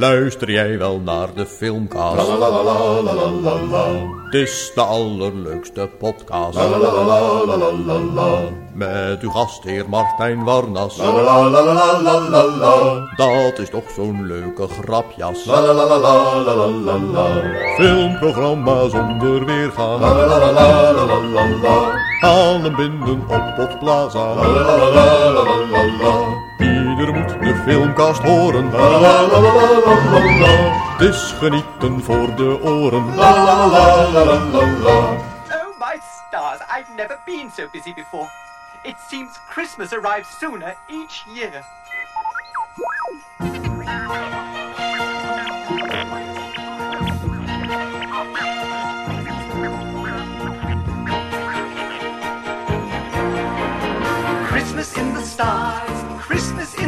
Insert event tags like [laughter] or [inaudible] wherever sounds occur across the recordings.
Luister jij wel naar de filmcast? Het is de allerleukste podcast. Met uw gastheer Martijn Warnas. Dat is toch zo'n leuke grapjas. Filmprogramma zonder weergaan. Halen binnen op Potplaza. Ieder moet de filmcast horen. Het is genieten voor de oren. Oh my stars, I've never been so busy before. It seems Christmas arrives sooner each year. Christmas in the stars,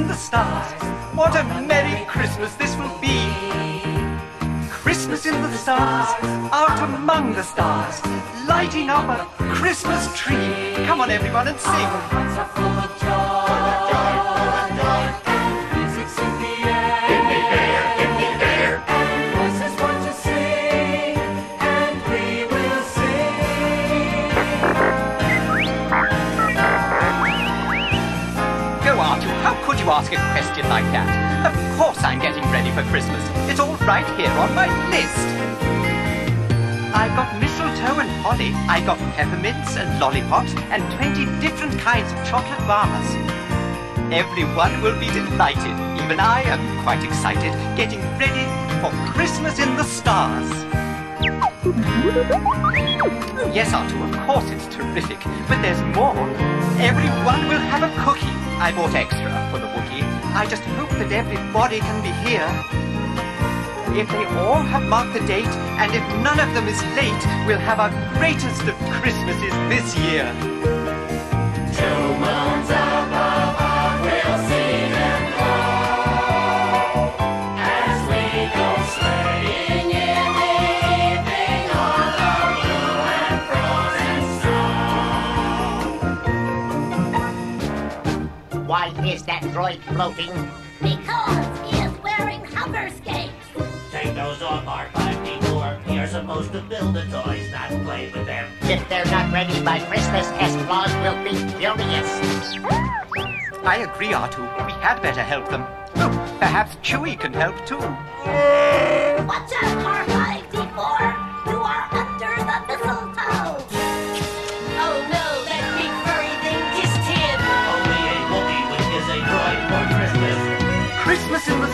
in the stars. What a merry Christmas this will be. Christmas in the stars, out among the stars, lighting up a Christmas tree. Come on, everyone, and sing. Go, Artoo, how could you ask a question like that? Of course I'm getting ready for Christmas. It's all right here on my list. I've got mistletoe and holly. I've got peppermints and lollipops and 20 different kinds of chocolate bars. Everyone will be delighted. Even I am quite excited, getting ready for Christmas in the stars. [laughs] Yes, Artoo, of course it's terrific, but there's more. Everyone will have a cookie. I bought extra for the Wookiee. I just hope that everybody can be here. If they all have marked the date, and if none of them is late, we'll have our greatest of Christmases this year. Why is that droid floating? Because he is wearing hover skates. Take those off, R5D4. You're supposed to build the toys, not play with them. If they're not ready by Christmas, S. Claus will be furious. I agree, Artoo. We had better help them. Oh, perhaps Chewie can help too. Watch out,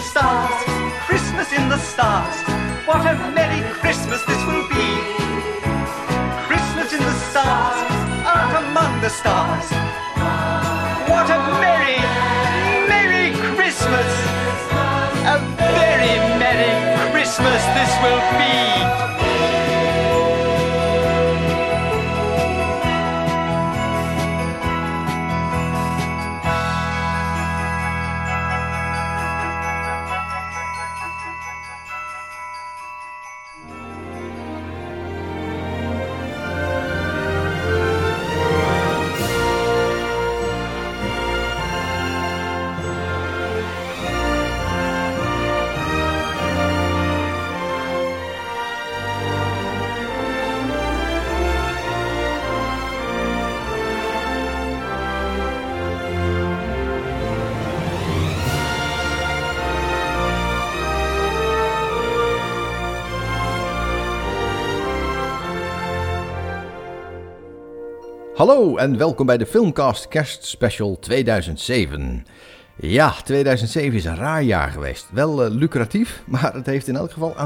Stars, Christmas in the stars. What a merry Christmas this will be. Christmas in the stars, out among the stars. Hallo en welkom bij de Filmcast Kerstspecial 2007. Ja, 2007 is een raar jaar geweest. Wel eh, lucratief, [laughs] maar het heeft in elk geval aan